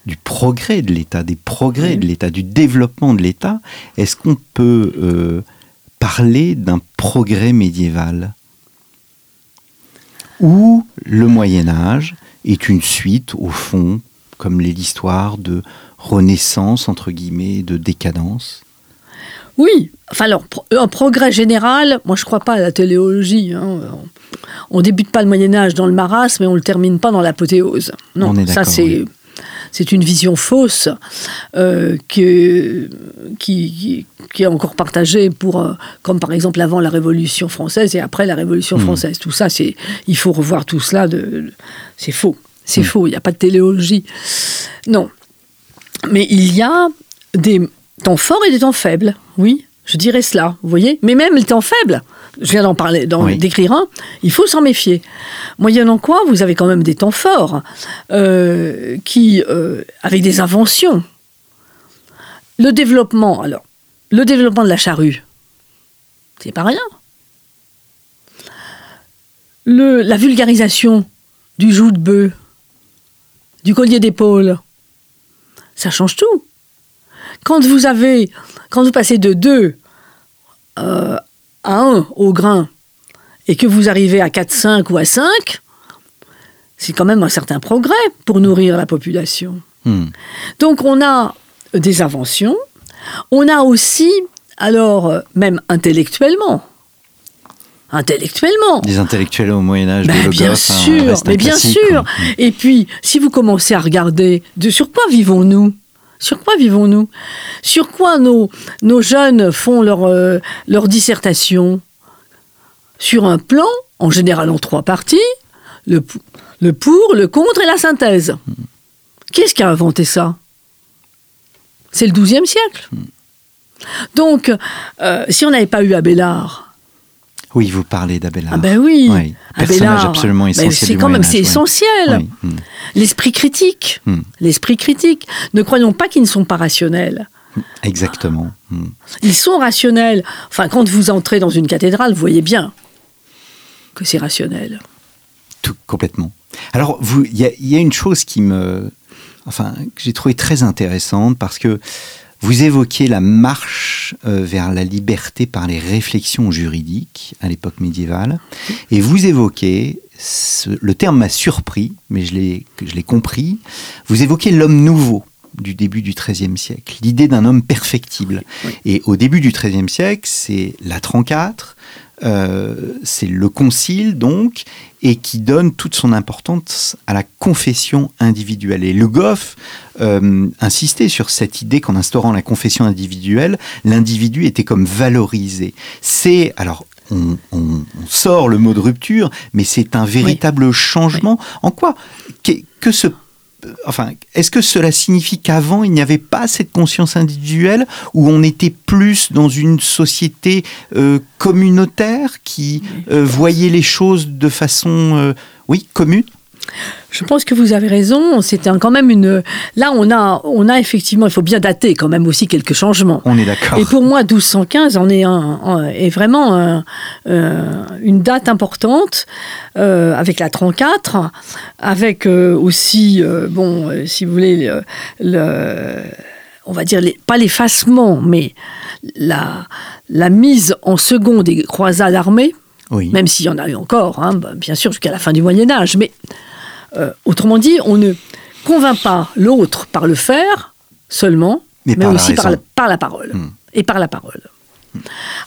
du progrès de l'État, des progrès de l'État, du développement de l'État, est-ce qu'on peut euh, parler d'un progrès médiéval? Où le Moyen Âge est une suite, au fond, comme l'est l'histoire de renaissance, entre guillemets, de décadence Oui, enfin alors, pro- un progrès général, moi je crois pas à la téléologie. hein. On, débute pas le Moyen Âge dans le marasme, mais on le termine pas dans l'apothéose. Non, On est ça d'accord, c'est oui. C'est une vision fausse euh, qui, qui, qui est encore partagée pour, euh, comme par exemple avant la Révolution française et après la Révolution française. Tout ça, c'est, il faut revoir tout cela. De, de- c'est faux. C'est faux. Il n'y a pas de téléologie. Non. Mais il y a des temps forts et des temps faibles. Oui, je dirais cela. Vous voyez Mais même les temps faibles, je viens d'en parler, d'en Oui. décrire un, il faut s'en méfier. Moyennant quoi, vous avez quand même des temps forts euh, qui, euh, avec des inventions. Le développement, alors, le développement de la charrue, c'est pas rien. Le, la vulgarisation du joug de bœuf, du collier d'épaule, ça change tout. Quand vous avez, quand vous passez de 2 à 1 au grain et que vous arrivez à 4, 5 ou à 5, c'est quand même un certain progrès pour nourrir la population. Hmm. Donc on a des inventions, on a aussi, alors même intellectuellement, intellectuellement, Des intellectuels au Moyen-Âge, ben, de Logos, bien hein, sûr, mais bien classique, sûr. quoi. Et puis, si vous commencez à regarder, de sur quoi vivons-nous? Sur quoi vivons-nous? Sur quoi nos, jeunes font leur, euh, dissertation? Sur un plan, en général en trois parties, le pour, le contre et la synthèse. Qui est-ce qui a inventé ça? C'est le XIIe siècle. Donc, euh, si on n'avait pas eu Abélard, Oui, vous parlez d'Abélard. ah ben oui, Oui, personnage absolument ben essentiel c'est du quand même c'est essentiel. Oui, hmm. L'esprit critique, Hmm. l'esprit critique. Ne croyons pas qu'ils ne sont pas rationnels. Exactement. Hmm. Ils sont rationnels. Enfin, quand vous entrez dans une cathédrale, vous voyez bien que c'est rationnel. Tout complètement. Alors, vous, il y, a- il y a une chose qui me, enfin, que j'ai trouvé très intéressante parce que vous évoquez la marche euh, vers la liberté par les réflexions juridiques à l'époque médiévale, et vous évoquez, ce- le terme m'a surpris, mais je l'ai, que je l'ai compris. Vous évoquez l'homme nouveau du début du XIIIe siècle, l'idée d'un homme perfectible. Et au début du XIIIe siècle, c'est la 34, euh, c'est le concile donc, et qui donne toute son importance à la confession individuelle. Et Le Goff euh, insistait sur cette idée qu'en instaurant la confession individuelle, l'individu était comme valorisé. C'est alors. On, on- on sort le mot de rupture, mais c'est un véritable changement. En quoi? Que, que ce enfin, est-ce que cela signifie qu'avant, il n'y avait pas cette conscience individuelle, où on était plus dans une société euh, communautaire qui euh, voyait les choses de façon, euh, oui, commune? Je pense que vous avez raison. C'était quand même une. Là, on a, on a effectivement, il faut bien dater quand même aussi quelques changements. On est d'accord. Et pour moi, 1215 en est, un, en- est vraiment un- euh, une date importante, euh, avec la 34, avec euh, aussi, bon, si vous voulez, le, le- on va dire, les- pas l'effacement, mais la, la mise en second des croisades armées, Oui. même s'il y en a eu encore, hein, bah, bien sûr, jusqu'à la fin du Moyen Âge. Mais euh, autrement dit, on ne convainc pas l'autre par le faire seulement, Mais mais, par la aussi par, la- par la parole. Hmm. Et par la parole.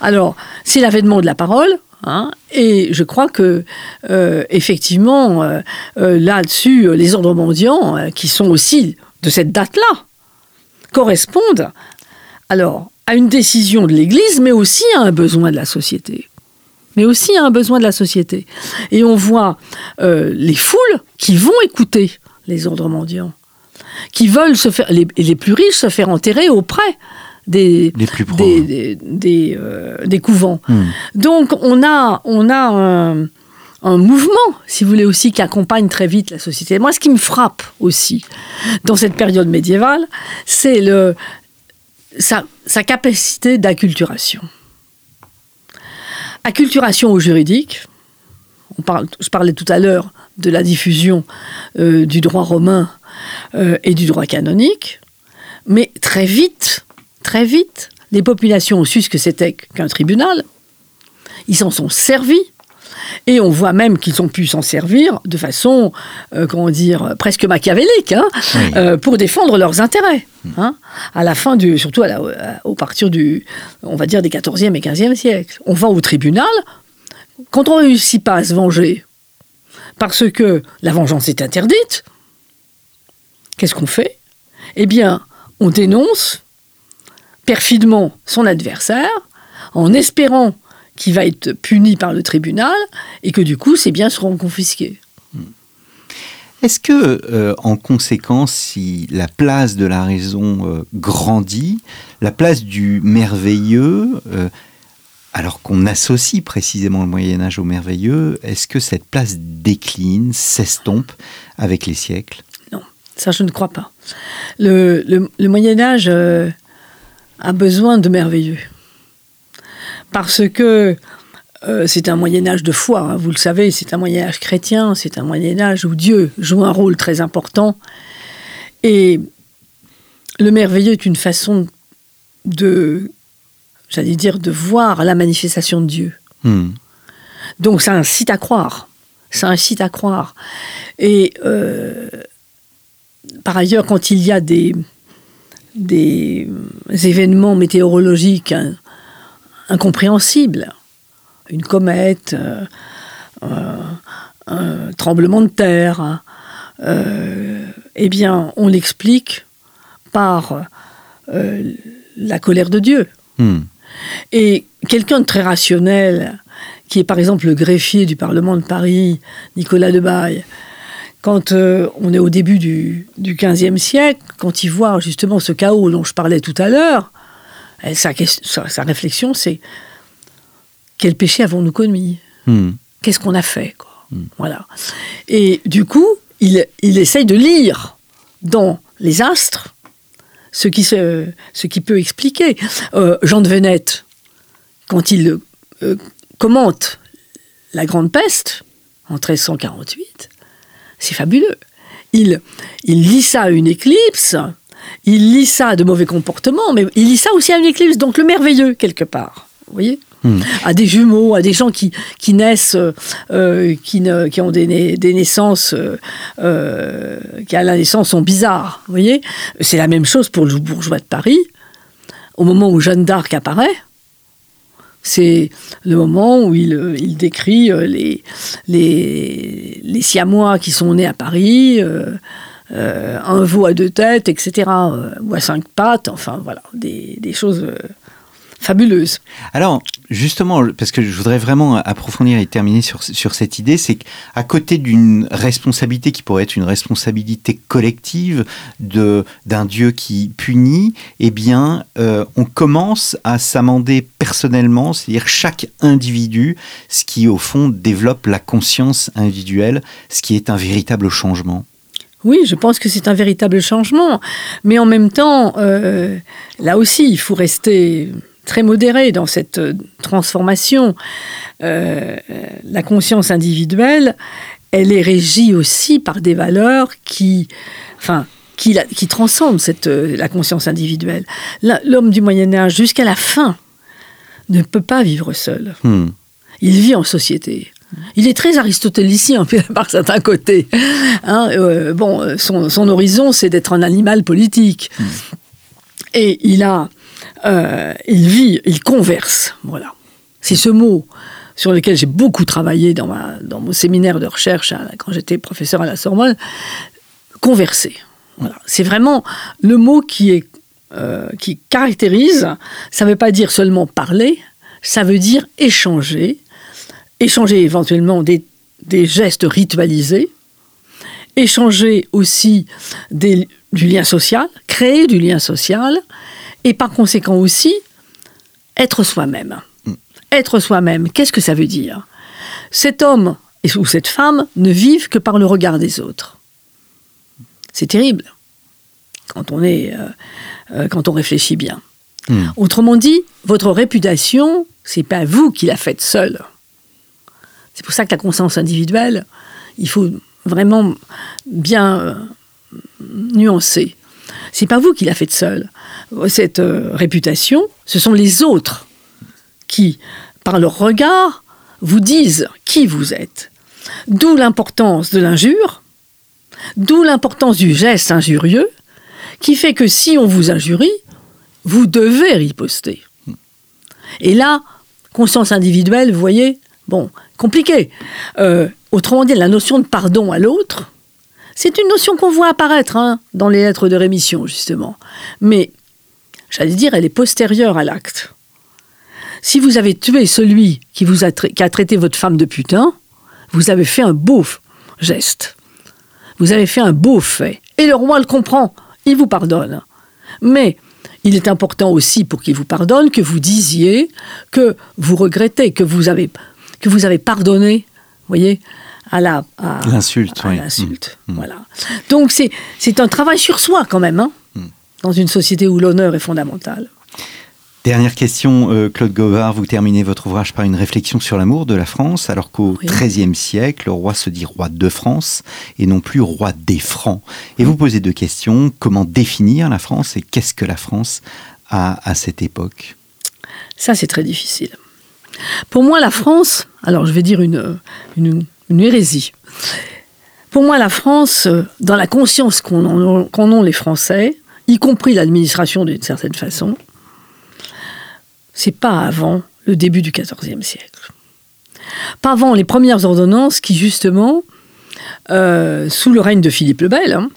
Alors, c'est l'avènement de la parole. hein, et je crois que, euh, effectivement, euh, euh, là-dessus, les ordres mendiants, qui sont aussi de cette date-là, correspondent alors à une décision de l'Église, mais aussi à un besoin de la société. Mais aussi à un besoin de la société. Et on voit euh, les foules qui vont écouter les ordres mendiants, qui veulent se faire, les, les plus riches se faire enterrer auprès des, Les plus pauvres. des, des, des, euh, des couvents. Hmm. Donc on a, on a un, un mouvement, si vous voulez aussi, qui accompagne très vite la société. Moi, ce qui me frappe aussi dans cette période médiévale, c'est le, sa, sa capacité d'acculturation. Acculturation au juridique. Je parlais tout à l'heure de la diffusion euh, du droit romain euh, et du droit canonique, mais très vite, très vite, les populations ont su ce que c'était qu'un tribunal. Ils s'en sont servis. Et on voit même qu'ils ont pu s'en servir de façon, euh, comment dire, presque machiavélique, hein, Oui. euh, pour défendre leurs intérêts. hein, à la fin du, surtout à la, à- au partir du, on va dire des 14e et 15e siècles. On va au tribunal quand on ne réussit pas à se venger, parce que la vengeance est interdite. qu'est-ce qu'on fait? Eh bien, on dénonce perfidement son adversaire en espérant qu'il va être puni par le tribunal et que du coup ses biens seront confisqués. Est-ce que, euh, en conséquence, si la place de la raison euh, grandit, la place du merveilleux, euh, alors qu'on associe précisément le Moyen Âge au merveilleux, est-ce que cette place décline, s'estompe avec les siècles? Non, ça je ne crois pas. Le, le Moyen Âge a besoin de merveilleux. Parce que euh, c'est un Moyen Âge de foi, hein, vous le savez, c'est un Moyen Âge chrétien, c'est un Moyen Âge où Dieu joue un rôle très important. Et le merveilleux est une façon de, j'allais dire, de voir la manifestation de Dieu. Hmm. Donc ça incite à croire, ça incite à croire. Et euh, par ailleurs, quand il y a des, des événements météorologiques incompréhensibles, une comète, euh, euh, un tremblement de terre, euh, eh bien, on l'explique par la colère de Dieu. Hmm. Et quelqu'un de très rationnel, qui est par exemple le greffier du Parlement de Paris, Nicolas Debaille, quand on est au début du, du XVe siècle, quand il voit justement ce chaos dont je parlais tout à l'heure, sa, sa, réflexion c'est quel péché avons-nous commis? Hmm. Qu'est-ce qu'on a fait hmm. Voilà. Et du coup, il, il essaye de lire dans les astres ce qui, se, ce qui peut expliquer. Euh, Jean de Venette, quand il euh, commente la Grande Peste en 1348, c'est fabuleux. Il, il lit ça à une éclipse, il lit ça à de mauvais comportements, mais il lit ça aussi à une éclipse, donc le merveilleux quelque part. Vous voyez Hmm. à des jumeaux, à des gens qui, qui naissent, euh, qui, ne, qui ont des, des naissances euh, qui à la naissance sont bizarres. Vous voyez C'est la même chose pour le bourgeois de Paris. Au moment où Jeanne d'Arc apparaît, c'est le moment où il, il décrit euh, les, les, les, Siamois qui sont nés à Paris. Un veau à deux têtes, etc., ou à cinq pattes, enfin voilà, des, des choses fabuleuse. Alors, justement, parce que je voudrais vraiment approfondir et terminer sur, sur cette idée, c'est qu'à côté d'une responsabilité qui pourrait être une responsabilité collective de d'un Dieu qui punit, eh bien, euh, on commence à s'amender personnellement, c'est-à-dire chaque individu, ce qui au fond développe la conscience individuelle, ce qui est un véritable changement. Oui, je pense que c'est un véritable changement, mais en même temps, euh, là aussi, il faut rester très modéré dans cette euh, transformation. Euh, la conscience individuelle, elle est régie aussi par des valeurs qui, enfin, qui, qui transcendent cette, la conscience individuelle. L'homme du Moyen Âge, jusqu'à la fin, ne peut pas vivre seul. Hmm. Il vit en société. Il est très aristotélicien par certains côtés. Hein, bon, son, son horizon, c'est d'être un animal politique. Hmm. Et il a euh, il vit, il converse. Voilà. C'est ce mot sur lequel j'ai beaucoup travaillé dans, ma, dans mon séminaire de recherche quand j'étais professeur à la Sorbonne. Converser. Voilà. C'est vraiment le mot qui, est, euh, qui caractérise. Ça ne veut pas dire seulement parler, ça veut dire échanger. Échanger éventuellement des, des gestes ritualisés, échanger aussi des, du lien social, créer du lien social, et par conséquent aussi être soi-même. Mm. Être soi-même, qu'est-ce que ça veut dire? Cet homme ou cette femme ne vivent que par le regard des autres. C'est terrible quand on est, euh, euh, quand on réfléchit bien. Mm. Autrement dit, votre réputation, c'est pas vous qui la faites seule. C'est pour ça que la conscience individuelle, il faut vraiment bien euh, nuancer. C'est pas vous qui la faites seule. Cette euh, réputation, ce sont les autres qui, par leur regard, vous disent qui vous êtes. D'où l'importance de l'injure, d'où l'importance du geste injurieux, qui fait que si on vous injurie, vous devez riposter. Et là, conscience individuelle, vous voyez, bon, compliqué. Euh, autrement dit, la notion de pardon à l'autre C'est une notion qu'on voit apparaître hein, dans les lettres de rémission, justement. Mais, j'allais dire, elle est postérieure à l'acte. Si vous avez tué celui qui, vous a, qui a traité votre femme de putain, vous avez fait un beau geste. Vous avez fait un beau fait. Et le roi le comprend. Il vous pardonne. Mais il est important aussi pour qu'il vous pardonne que vous disiez que vous regrettez, que vous avez, que vous avez pardonné, voyez, à la l'insulte. l'insulte. Mmh. Voilà. Donc c'est c'est un travail sur soi quand même, hein, mmh. dans une société où l'honneur est fondamental. Dernière question, euh, Claude Govard, vous terminez votre ouvrage par une réflexion sur l'amour de la France, alors qu'au XIIIe siècle, le roi se dit roi de France et non plus roi des Francs. Et vous posez deux questions, comment définir la France et qu'est-ce que la France a à cette époque? Ça, c'est très difficile. Pour moi, la France, alors je vais dire une, hérésie. Pour moi, la France, dans la conscience qu'en ont les Français, y compris l'administration d'une certaine façon, c'est pas avant le début du XIVe siècle. Pas avant les premières ordonnances qui, justement, euh, sous le règne de Philippe le Bel, hein,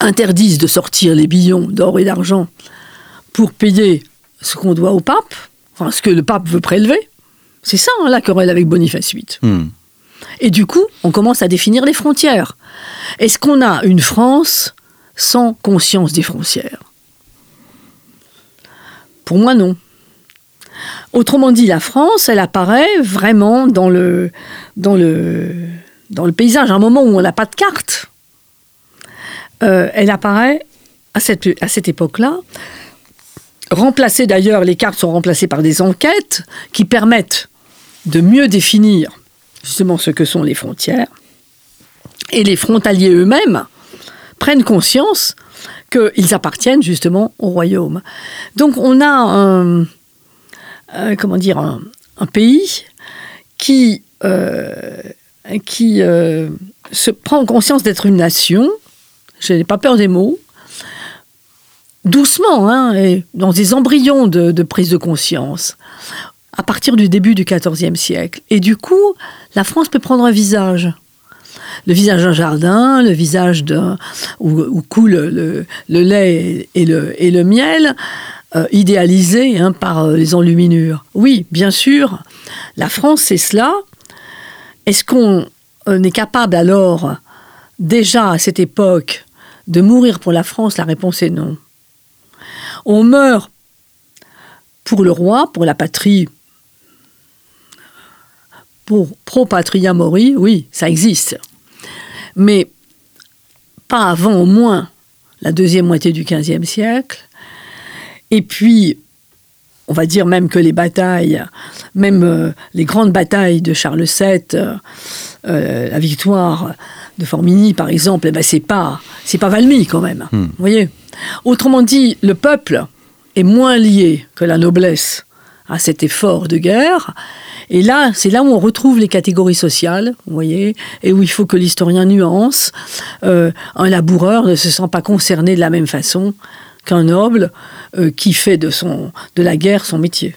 interdisent de sortir les billons d'or et d'argent pour payer ce qu'on doit au pape, enfin ce que le pape veut prélever. C'est ça hein, la querelle avec Boniface VIII. Hmm. Et du coup, on commence à définir les frontières. Est-ce qu'on a une France sans conscience des frontières? Pour moi, non. Autrement dit, la France, elle apparaît vraiment dans le, dans le, dans le paysage, à un moment où on n'a pas de carte. Euh, elle apparaît à cette, à cette époque-là. Remplacée d'ailleurs, les cartes sont remplacées par des enquêtes qui permettent de mieux définir justement ce que sont les frontières. Et les frontaliers eux-mêmes prennent conscience qu'ils appartiennent justement au royaume. Donc on a un, euh, comment dire, un, pays qui, euh, euh, se prend conscience d'être une nation, je n'ai pas peur des mots, doucement, hein, et dans des embryons de, prise de conscience, à partir du début du XIVe siècle. Et du coup, la France peut prendre un visage. Le visage d'un jardin, le visage d'un où, coule le, lait et le, miel, euh, idéalisé hein, par euh, les enluminures. Oui, bien sûr, la France, c'est cela. Est-ce qu'on euh, est capable alors, déjà à cette époque, de mourir pour la France? La réponse est non. On meurt pour le roi, pour la patrie, pour pro patria mori, oui, ça existe. Mais pas avant au moins la deuxième moitié du XVe siècle, et puis, on va dire même que les batailles, même euh, les grandes batailles de Charles VII, euh, euh, la victoire de Formigny par exemple, eh ben c'est pas c'est pas Valmy quand même. Hmm. Vous voyez? Autrement dit, le peuple est moins lié que la noblesse à cet effort de guerre. Et là, c'est là où on retrouve les catégories sociales, vous voyez, et où il faut que l'historien nuance. un laboureur ne se sent pas concerné de la même façon qu'un noble euh, qui fait de, son, de la guerre son métier.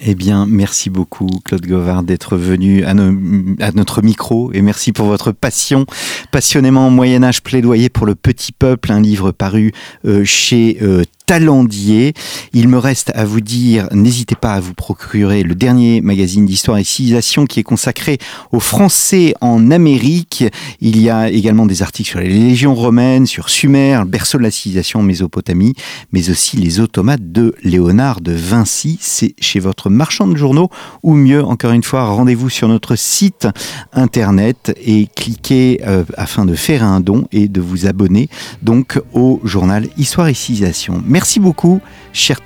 Eh bien, merci beaucoup, Claude Govard, d'être venu à, notre micro et merci pour votre passion. Passionnément Moyen-Âge plaidoyer pour le petit peuple, un livre paru euh, chez euh, talendier. Il me reste à vous dire, n'hésitez pas à vous procurer le dernier magazine d'histoire et civilisation qui est consacré aux Français en Amérique. Il y a également des articles sur les légions romaines, sur Sumer, le berceau de la civilisation en Mésopotamie, mais aussi les automates de Léonard de Vinci. C'est chez votre marchand de journaux ou mieux, encore une fois, rendez-vous sur notre site internet et cliquez euh, afin de faire un don et de vous abonner donc au journal Histoire et civilisation. Merci beaucoup, chers,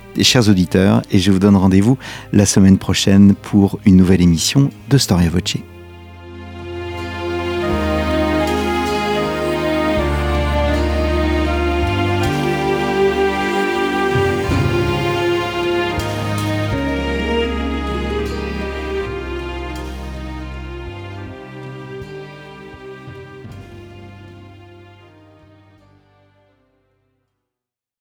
auditeurs, et je vous donne rendez-vous la semaine prochaine pour une nouvelle émission de Storia Voce.